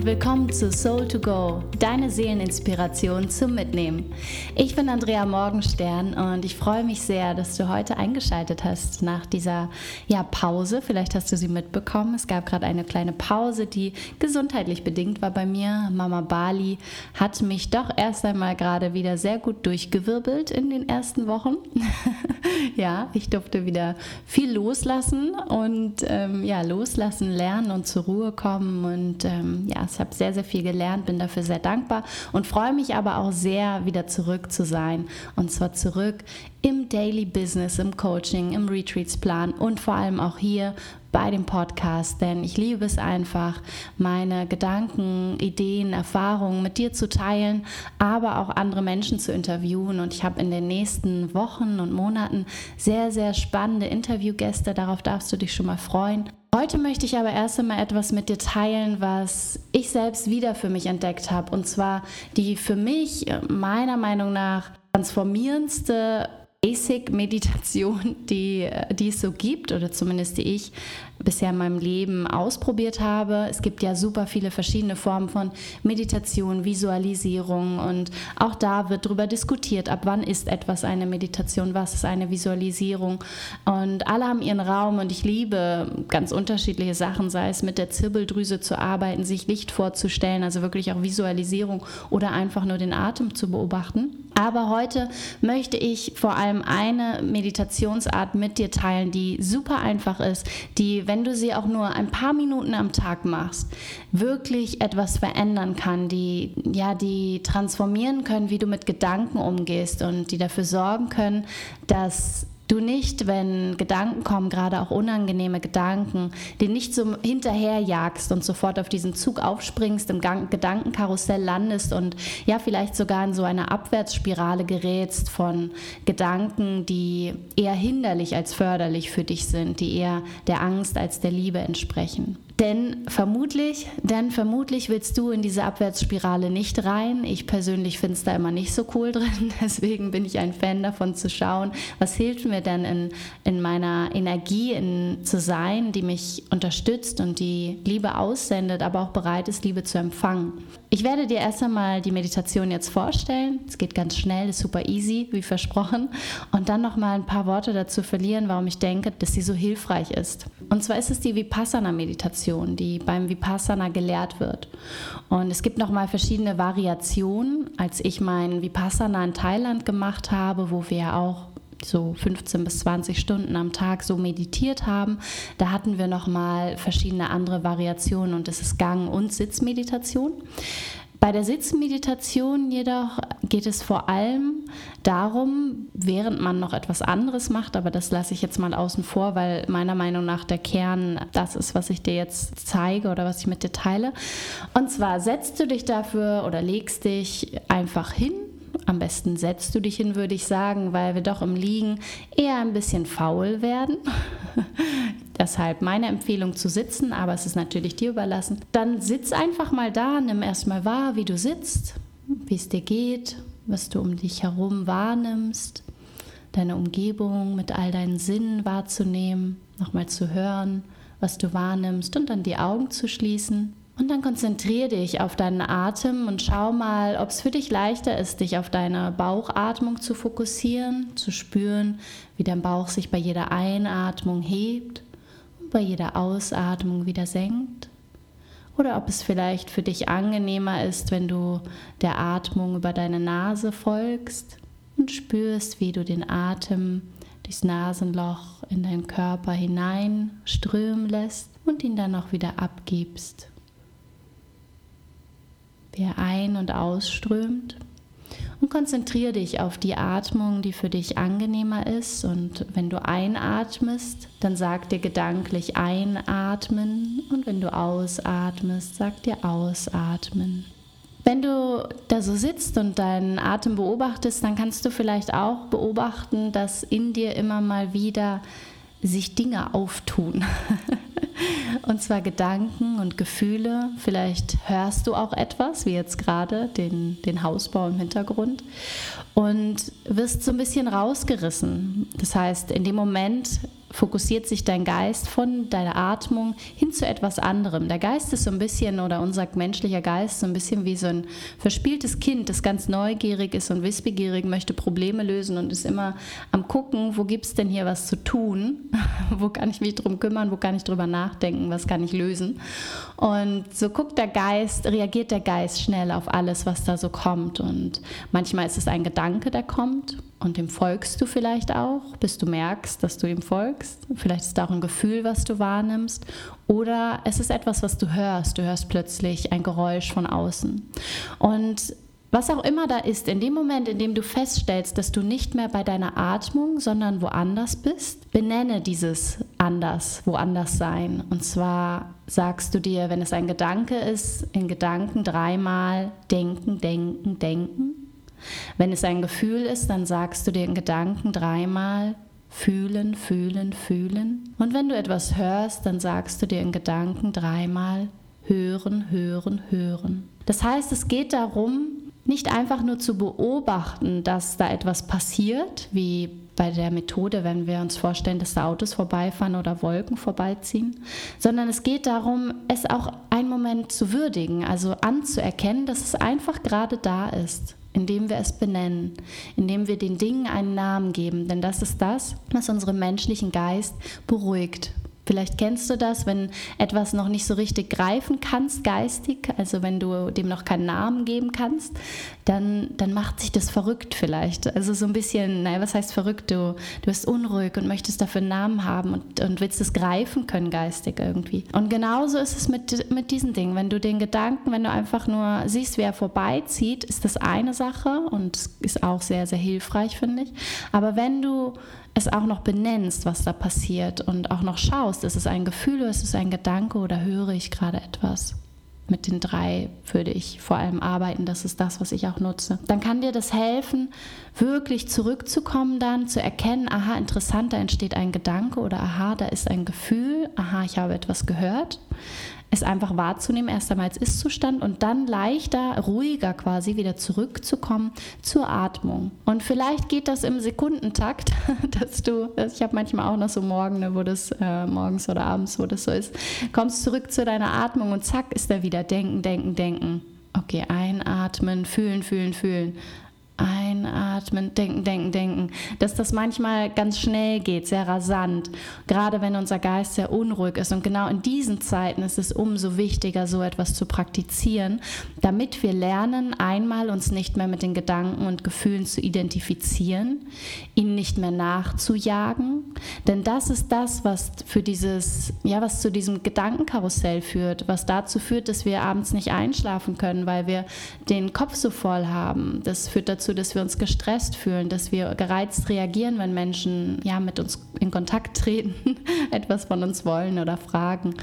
und willkommen zu Soul to Go, deine Seeleninspiration zum Mitnehmen. Ich bin Andrea Morgenstern und ich freue mich sehr, dass du heute eingeschaltet hast nach dieser ja, Pause. Vielleicht hast du sie mitbekommen. Es gab gerade eine kleine Pause, die gesundheitlich bedingt war bei mir. Mama Bali hat mich doch erst einmal gerade wieder sehr gut durchgewirbelt in den ersten Wochen. ja, ich durfte wieder viel loslassen und ähm, ja, loslassen, lernen und zur Ruhe kommen und ähm, ja, ich habe sehr, sehr viel gelernt, bin dafür sehr dankbar und freue mich aber auch sehr, wieder zurück zu sein. Und zwar zurück im Daily Business, im Coaching, im Retreatsplan und vor allem auch hier bei dem Podcast, denn ich liebe es einfach, meine Gedanken, Ideen, Erfahrungen mit dir zu teilen, aber auch andere Menschen zu interviewen. Und ich habe in den nächsten Wochen und Monaten sehr, sehr spannende Interviewgäste. Darauf darfst du dich schon mal freuen. Heute möchte ich aber erst einmal etwas mit dir teilen, was ich selbst wieder für mich entdeckt habe. Und zwar die für mich meiner Meinung nach transformierendste Basic-Meditation, die, die es so gibt, oder zumindest die ich bisher in meinem Leben ausprobiert habe. Es gibt ja super viele verschiedene Formen von Meditation, Visualisierung und auch da wird darüber diskutiert, ab wann ist etwas eine Meditation, was ist eine Visualisierung und alle haben ihren Raum und ich liebe ganz unterschiedliche Sachen, sei es mit der Zirbeldrüse zu arbeiten, sich Licht vorzustellen, also wirklich auch Visualisierung oder einfach nur den Atem zu beobachten. Aber heute möchte ich vor allem eine Meditationsart mit dir teilen, die super einfach ist, die wenn du sie auch nur ein paar Minuten am Tag machst, wirklich etwas verändern kann, die ja, die transformieren können, wie du mit Gedanken umgehst und die dafür sorgen können, dass du nicht, wenn Gedanken kommen, gerade auch unangenehme Gedanken, die nicht so hinterherjagst und sofort auf diesen Zug aufspringst, im Gedankenkarussell landest und ja, vielleicht sogar in so eine Abwärtsspirale gerätst von Gedanken, die eher hinderlich als förderlich für dich sind, die eher der Angst als der Liebe entsprechen. Denn vermutlich, denn vermutlich willst du in diese Abwärtsspirale nicht rein. Ich persönlich finde es da immer nicht so cool drin. Deswegen bin ich ein Fan davon zu schauen, was hilft mir denn in, in meiner Energie in, zu sein, die mich unterstützt und die Liebe aussendet, aber auch bereit ist, Liebe zu empfangen. Ich werde dir erst einmal die Meditation jetzt vorstellen. Es geht ganz schnell, ist super easy, wie versprochen. Und dann noch mal ein paar Worte dazu verlieren, warum ich denke, dass sie so hilfreich ist. Und zwar ist es die Vipassana-Meditation, die beim Vipassana gelehrt wird. Und es gibt noch mal verschiedene Variationen. Als ich mein Vipassana in Thailand gemacht habe, wo wir auch so 15 bis 20 Stunden am Tag so meditiert haben. Da hatten wir noch mal verschiedene andere Variationen und es ist Gang- und Sitzmeditation. Bei der Sitzmeditation jedoch geht es vor allem darum, während man noch etwas anderes macht, aber das lasse ich jetzt mal außen vor, weil meiner Meinung nach der Kern das ist, was ich dir jetzt zeige oder was ich mit dir teile. Und zwar setzt du dich dafür oder legst dich einfach hin am besten setzt du dich hin, würde ich sagen, weil wir doch im Liegen eher ein bisschen faul werden. Deshalb meine Empfehlung zu sitzen, aber es ist natürlich dir überlassen. Dann sitz einfach mal da, nimm erstmal wahr, wie du sitzt, wie es dir geht, was du um dich herum wahrnimmst, deine Umgebung mit all deinen Sinnen wahrzunehmen, nochmal zu hören, was du wahrnimmst und dann die Augen zu schließen. Und dann konzentriere dich auf deinen Atem und schau mal, ob es für dich leichter ist, dich auf deine Bauchatmung zu fokussieren, zu spüren, wie dein Bauch sich bei jeder Einatmung hebt und bei jeder Ausatmung wieder senkt. Oder ob es vielleicht für dich angenehmer ist, wenn du der Atmung über deine Nase folgst und spürst, wie du den Atem durchs Nasenloch in deinen Körper hinein strömen lässt und ihn dann auch wieder abgibst wie er ein- und ausströmt. Und konzentriere dich auf die Atmung, die für dich angenehmer ist. Und wenn du einatmest, dann sag dir gedanklich einatmen. Und wenn du ausatmest, sag dir ausatmen. Wenn du da so sitzt und deinen Atem beobachtest, dann kannst du vielleicht auch beobachten, dass in dir immer mal wieder sich Dinge auftun. Und zwar Gedanken und Gefühle. Vielleicht hörst du auch etwas, wie jetzt gerade den, den Hausbau im Hintergrund. Und wirst so ein bisschen rausgerissen. Das heißt, in dem Moment fokussiert sich dein Geist von deiner Atmung hin zu etwas anderem. Der Geist ist so ein bisschen, oder unser menschlicher Geist, so ein bisschen wie so ein verspieltes Kind, das ganz neugierig ist und wissbegierig, möchte Probleme lösen und ist immer am Gucken, wo gibt es denn hier was zu tun? wo kann ich mich drum kümmern? Wo kann ich drüber nachdenken? Was kann ich lösen? Und so guckt der Geist, reagiert der Geist schnell auf alles, was da so kommt. Und manchmal ist es ein Gedanke, der kommt und dem folgst du vielleicht auch, bis du merkst, dass du ihm folgst. Vielleicht ist es auch ein Gefühl, was du wahrnimmst. Oder es ist etwas, was du hörst. Du hörst plötzlich ein Geräusch von außen. Und was auch immer da ist, in dem Moment, in dem du feststellst, dass du nicht mehr bei deiner Atmung, sondern woanders bist, benenne dieses anders, woanders sein. Und zwar sagst du dir, wenn es ein Gedanke ist, in Gedanken dreimal denken, denken, denken. Wenn es ein Gefühl ist, dann sagst du dir in Gedanken dreimal fühlen, fühlen, fühlen. Und wenn du etwas hörst, dann sagst du dir in Gedanken dreimal hören, hören, hören. Das heißt, es geht darum, nicht einfach nur zu beobachten, dass da etwas passiert, wie bei der Methode, wenn wir uns vorstellen, dass da Autos vorbeifahren oder Wolken vorbeiziehen, sondern es geht darum, es auch einen Moment zu würdigen, also anzuerkennen, dass es einfach gerade da ist indem wir es benennen, indem wir den Dingen einen Namen geben. Denn das ist das, was unseren menschlichen Geist beruhigt, Vielleicht kennst du das, wenn etwas noch nicht so richtig greifen kannst, geistig, also wenn du dem noch keinen Namen geben kannst, dann, dann macht sich das verrückt vielleicht. Also so ein bisschen, naja, was heißt verrückt? Du, du bist unruhig und möchtest dafür einen Namen haben und, und willst es greifen können, geistig irgendwie. Und genauso ist es mit, mit diesen Dingen. Wenn du den Gedanken, wenn du einfach nur siehst, wie er vorbeizieht, ist das eine Sache und ist auch sehr, sehr hilfreich, finde ich. Aber wenn du es auch noch benennst, was da passiert und auch noch schaust, ist es ein Gefühl oder ist es ein Gedanke oder höre ich gerade etwas? Mit den drei würde ich vor allem arbeiten, das ist das, was ich auch nutze. Dann kann dir das helfen, wirklich zurückzukommen, dann zu erkennen, aha, interessant, da entsteht ein Gedanke oder aha, da ist ein Gefühl, aha, ich habe etwas gehört es einfach wahrzunehmen, erst einmal als Ist-Zustand und dann leichter, ruhiger quasi wieder zurückzukommen zur Atmung. Und vielleicht geht das im Sekundentakt, dass du, ich habe manchmal auch noch so Morgen, wo das äh, morgens oder abends, wo das so ist, kommst zurück zu deiner Atmung und zack ist da wieder Denken, Denken, Denken. Okay, einatmen, fühlen, fühlen, fühlen Einatmen, denken, denken, denken. Dass das manchmal ganz schnell geht, sehr rasant. Gerade wenn unser Geist sehr unruhig ist. Und genau in diesen Zeiten ist es umso wichtiger, so etwas zu praktizieren, damit wir lernen, einmal uns nicht mehr mit den Gedanken und Gefühlen zu identifizieren, ihnen nicht mehr nachzujagen. Denn das ist das, was für dieses, ja, was zu diesem Gedankenkarussell führt, was dazu führt, dass wir abends nicht einschlafen können, weil wir den Kopf so voll haben. Das führt dazu, dass wir uns gestresst fühlen, dass wir gereizt reagieren, wenn Menschen ja mit uns in Kontakt treten, etwas von uns wollen oder fragen.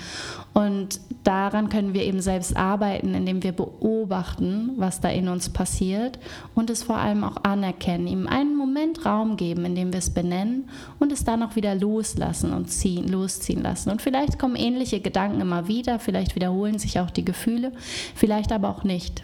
Und daran können wir eben selbst arbeiten, indem wir beobachten, was da in uns passiert und es vor allem auch anerkennen, ihm einen Moment Raum geben, indem wir es benennen und es dann auch wieder loslassen und ziehen, losziehen lassen. Und vielleicht kommen ähnliche Gedanken immer wieder, vielleicht wiederholen sich auch die Gefühle, vielleicht aber auch nicht.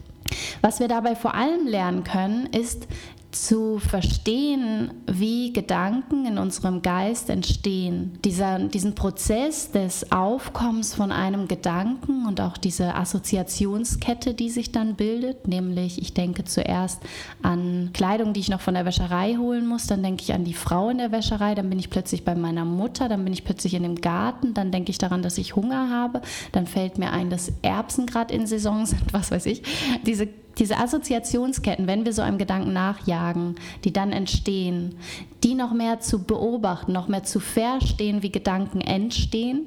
Was wir dabei vor allem lernen können, ist zu verstehen, wie Gedanken in unserem Geist entstehen. Dieser, diesen Prozess des Aufkommens von einem Gedanken und auch diese Assoziationskette, die sich dann bildet, nämlich ich denke zuerst an Kleidung, die ich noch von der Wäscherei holen muss, dann denke ich an die Frau in der Wäscherei, dann bin ich plötzlich bei meiner Mutter, dann bin ich plötzlich in dem Garten, dann denke ich daran, dass ich Hunger habe, dann fällt mir ein, dass Erbsen gerade in Saison sind, was weiß ich. Diese diese Assoziationsketten, wenn wir so einem Gedanken nachjagen, die dann entstehen, die noch mehr zu beobachten, noch mehr zu verstehen, wie Gedanken entstehen,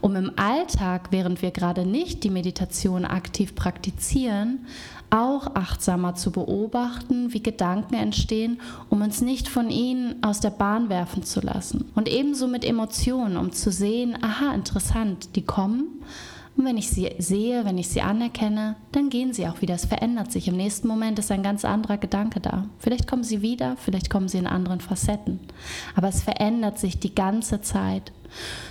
um im Alltag, während wir gerade nicht die Meditation aktiv praktizieren, auch achtsamer zu beobachten, wie Gedanken entstehen, um uns nicht von ihnen aus der Bahn werfen zu lassen. Und ebenso mit Emotionen, um zu sehen, aha, interessant, die kommen und wenn ich sie sehe, wenn ich sie anerkenne, dann gehen sie auch wieder. Es verändert sich. Im nächsten Moment ist ein ganz anderer Gedanke da. Vielleicht kommen sie wieder, vielleicht kommen sie in anderen Facetten. Aber es verändert sich die ganze Zeit.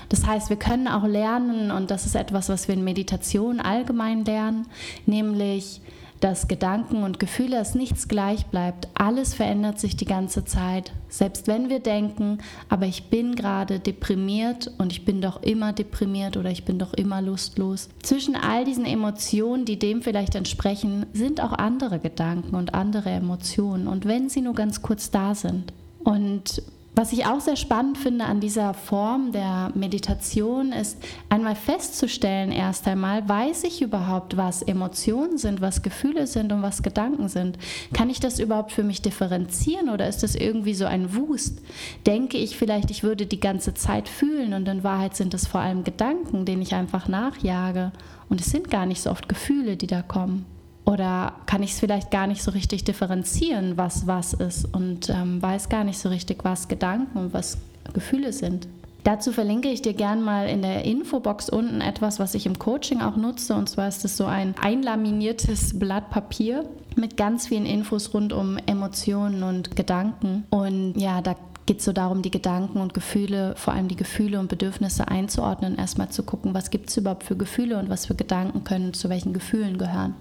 Das heißt, wir können auch lernen, und das ist etwas, was wir in Meditation allgemein lernen, nämlich dass Gedanken und Gefühle, dass nichts gleich bleibt. Alles verändert sich die ganze Zeit. Selbst wenn wir denken, aber ich bin gerade deprimiert und ich bin doch immer deprimiert oder ich bin doch immer lustlos. Zwischen all diesen Emotionen, die dem vielleicht entsprechen, sind auch andere Gedanken und andere Emotionen. Und wenn sie nur ganz kurz da sind. Und was ich auch sehr spannend finde an dieser Form der Meditation ist einmal festzustellen, erst einmal, weiß ich überhaupt, was Emotionen sind, was Gefühle sind und was Gedanken sind? Kann ich das überhaupt für mich differenzieren oder ist das irgendwie so ein Wust? Denke ich vielleicht, ich würde die ganze Zeit fühlen und in Wahrheit sind es vor allem Gedanken, denen ich einfach nachjage und es sind gar nicht so oft Gefühle, die da kommen. Oder kann ich es vielleicht gar nicht so richtig differenzieren, was was ist und ähm, weiß gar nicht so richtig, was Gedanken und was Gefühle sind. Dazu verlinke ich dir gern mal in der Infobox unten etwas, was ich im Coaching auch nutze. Und zwar ist es so ein einlaminiertes Blatt Papier mit ganz vielen Infos rund um Emotionen und Gedanken. Und ja, da geht es so darum, die Gedanken und Gefühle, vor allem die Gefühle und Bedürfnisse einzuordnen, erstmal zu gucken, was gibt es überhaupt für Gefühle und was für Gedanken können zu welchen Gefühlen gehören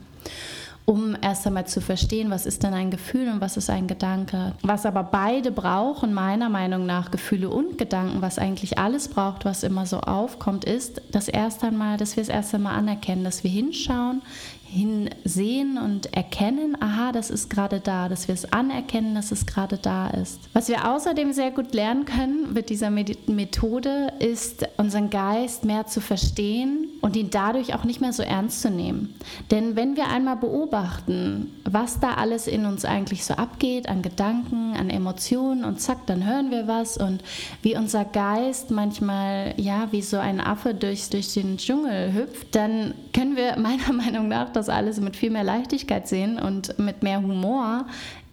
um erst einmal zu verstehen, was ist denn ein Gefühl und was ist ein Gedanke. Was aber beide brauchen, meiner Meinung nach, Gefühle und Gedanken, was eigentlich alles braucht, was immer so aufkommt, ist, dass erst einmal, dass wir es erst einmal anerkennen, dass wir hinschauen, hinsehen und erkennen, aha, das ist gerade da, dass wir es anerkennen, dass es gerade da ist. Was wir außerdem sehr gut lernen können mit dieser Methode ist, unseren Geist mehr zu verstehen und ihn dadurch auch nicht mehr so ernst zu nehmen. Denn wenn wir einmal beobachten, was da alles in uns eigentlich so abgeht, an Gedanken, an Emotionen und zack, dann hören wir was und wie unser Geist manchmal, ja, wie so ein Affe durch, durch den Dschungel hüpft, dann können wir meiner Meinung nach das alles mit viel mehr Leichtigkeit sehen und mit mehr Humor,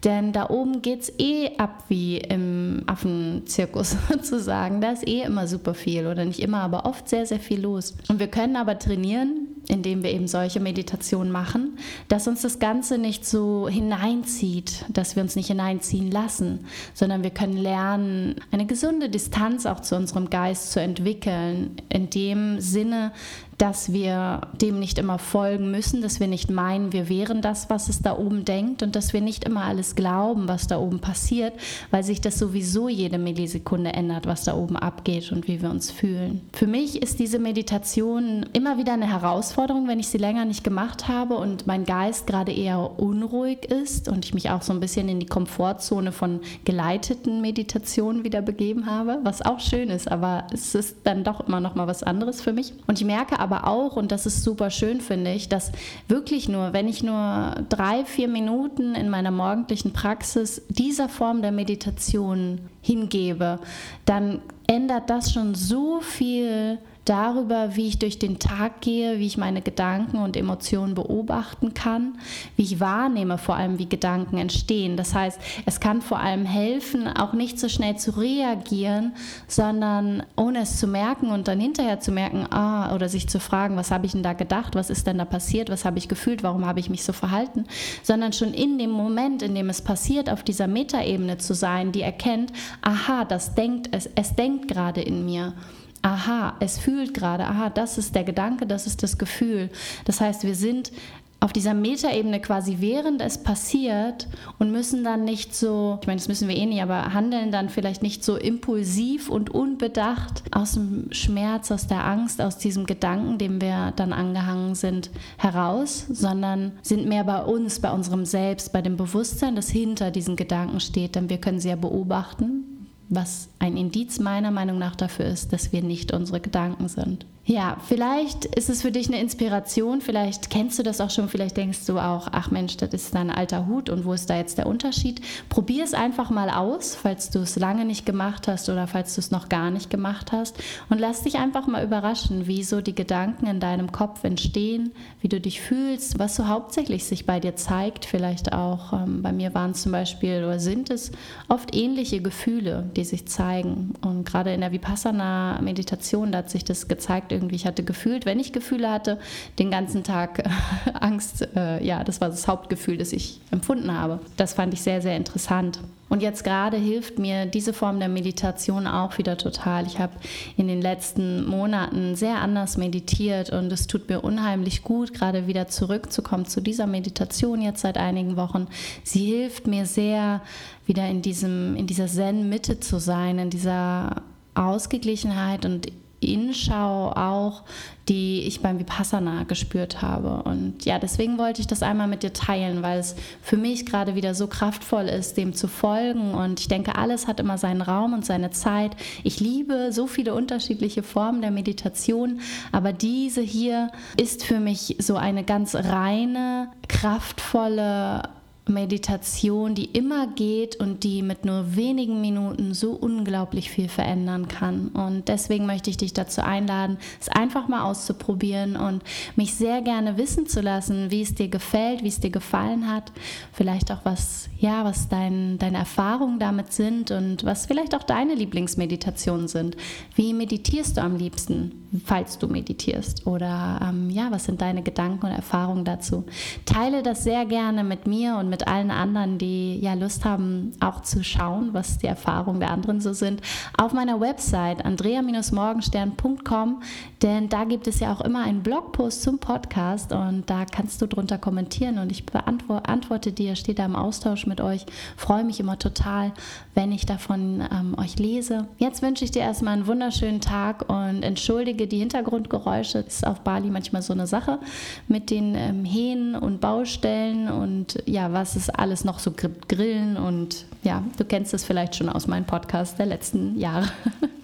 denn da oben geht es eh ab wie im Affenzirkus sozusagen. Da ist eh immer super viel oder nicht immer, aber oft sehr, sehr viel los. Und wir können aber trainieren, indem wir eben solche Meditationen machen, dass uns das Ganze nicht so hineinzieht, dass wir uns nicht hineinziehen lassen, sondern wir können lernen, eine gesunde Distanz auch zu unserem Geist zu entwickeln, in dem Sinne, dass wir dem nicht immer folgen müssen, dass wir nicht meinen, wir wären das, was es da oben denkt und dass wir nicht immer alles glauben, was da oben passiert, weil sich das sowieso jede Millisekunde ändert, was da oben abgeht und wie wir uns fühlen. Für mich ist diese Meditation immer wieder eine Herausforderung, wenn ich sie länger nicht gemacht habe und mein Geist gerade eher unruhig ist und ich mich auch so ein bisschen in die Komfortzone von geleiteten Meditationen wieder begeben habe, was auch schön ist, aber es ist dann doch immer noch mal was anderes für mich. Und ich merke aber, aber auch, und das ist super schön, finde ich, dass wirklich nur, wenn ich nur drei, vier Minuten in meiner morgendlichen Praxis dieser Form der Meditation hingebe, dann ändert das schon so viel darüber, wie ich durch den Tag gehe, wie ich meine Gedanken und Emotionen beobachten kann, wie ich wahrnehme, vor allem wie Gedanken entstehen. Das heißt, es kann vor allem helfen, auch nicht so schnell zu reagieren, sondern ohne es zu merken und dann hinterher zu merken, ah, oder sich zu fragen, was habe ich denn da gedacht, was ist denn da passiert, was habe ich gefühlt, warum habe ich mich so verhalten, sondern schon in dem Moment, in dem es passiert, auf dieser Metaebene zu sein, die erkennt, aha, das denkt es, es denkt gerade in mir aha, es fühlt gerade, aha, das ist der Gedanke, das ist das Gefühl. Das heißt, wir sind auf dieser Metaebene quasi während es passiert und müssen dann nicht so, ich meine, das müssen wir eh nicht, aber handeln dann vielleicht nicht so impulsiv und unbedacht aus dem Schmerz, aus der Angst, aus diesem Gedanken, dem wir dann angehangen sind, heraus, sondern sind mehr bei uns, bei unserem Selbst, bei dem Bewusstsein, das hinter diesen Gedanken steht, denn wir können sie ja beobachten was ein Indiz meiner Meinung nach dafür ist, dass wir nicht unsere Gedanken sind. Ja, vielleicht ist es für dich eine Inspiration, vielleicht kennst du das auch schon, vielleicht denkst du auch, ach Mensch, das ist ein alter Hut und wo ist da jetzt der Unterschied? Probier es einfach mal aus, falls du es lange nicht gemacht hast oder falls du es noch gar nicht gemacht hast. Und lass dich einfach mal überraschen, wie so die Gedanken in deinem Kopf entstehen, wie du dich fühlst, was so hauptsächlich sich bei dir zeigt, vielleicht auch ähm, bei mir waren zum Beispiel oder sind es oft ähnliche Gefühle, die sich zeigen. Und gerade in der Vipassana-Meditation, da hat sich das gezeigt, irgendwie. Ich hatte gefühlt, wenn ich Gefühle hatte, den ganzen Tag äh, Angst. Äh, ja, das war das Hauptgefühl, das ich empfunden habe. Das fand ich sehr, sehr interessant. Und jetzt gerade hilft mir diese Form der Meditation auch wieder total. Ich habe in den letzten Monaten sehr anders meditiert und es tut mir unheimlich gut, gerade wieder zurückzukommen zu dieser Meditation jetzt seit einigen Wochen. Sie hilft mir sehr, wieder in, diesem, in dieser Zen-Mitte zu sein, in dieser Ausgeglichenheit und Inschau auch, die ich beim Vipassana gespürt habe. Und ja, deswegen wollte ich das einmal mit dir teilen, weil es für mich gerade wieder so kraftvoll ist, dem zu folgen. Und ich denke, alles hat immer seinen Raum und seine Zeit. Ich liebe so viele unterschiedliche Formen der Meditation, aber diese hier ist für mich so eine ganz reine, kraftvolle Meditation, die immer geht und die mit nur wenigen Minuten so unglaublich viel verändern kann. Und deswegen möchte ich dich dazu einladen, es einfach mal auszuprobieren und mich sehr gerne wissen zu lassen, wie es dir gefällt, wie es dir gefallen hat, vielleicht auch was, ja, was dein, deine Erfahrungen damit sind und was vielleicht auch deine Lieblingsmeditationen sind. Wie meditierst du am liebsten, falls du meditierst? Oder ähm, ja, was sind deine Gedanken und Erfahrungen dazu? Teile das sehr gerne mit mir und mit mit allen anderen, die ja Lust haben, auch zu schauen, was die Erfahrungen der anderen so sind, auf meiner Website andrea-morgenstern.com, denn da gibt es ja auch immer einen Blogpost zum Podcast und da kannst du drunter kommentieren und ich beantworte dir, stehe da im Austausch mit euch, freue mich immer total, wenn ich davon ähm, euch lese. Jetzt wünsche ich dir erstmal einen wunderschönen Tag und entschuldige die Hintergrundgeräusche. Das ist auf Bali manchmal so eine Sache mit den ähm, Hähnen und Baustellen und ja, was was es alles noch so Grillen und ja, du kennst es vielleicht schon aus meinem Podcast der letzten Jahre.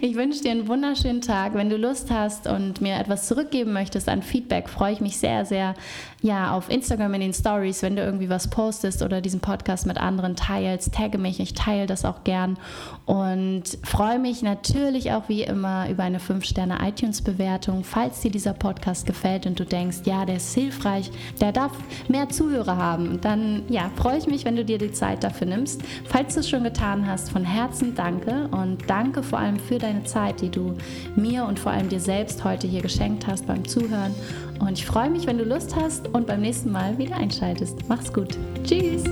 Ich wünsche dir einen wunderschönen Tag. Wenn du Lust hast und mir etwas zurückgeben möchtest an Feedback, freue ich mich sehr, sehr ja, auf Instagram in den Stories, wenn du irgendwie was postest oder diesen Podcast mit anderen teilst. Tagge mich, ich teile das auch gern und freue mich natürlich auch wie immer über eine 5-Sterne iTunes-Bewertung. Falls dir dieser Podcast gefällt und du denkst, ja, der ist hilfreich, der darf mehr Zuhörer haben, dann ja, freue ich mich, wenn du dir die Zeit dafür nimmst. Falls du es schon getan hast, von Herzen danke und danke vor allem für deine Zeit, die du mir und vor allem dir selbst heute hier geschenkt hast beim Zuhören. Und ich freue mich, wenn du Lust hast und beim nächsten Mal wieder einschaltest. Mach's gut. Tschüss.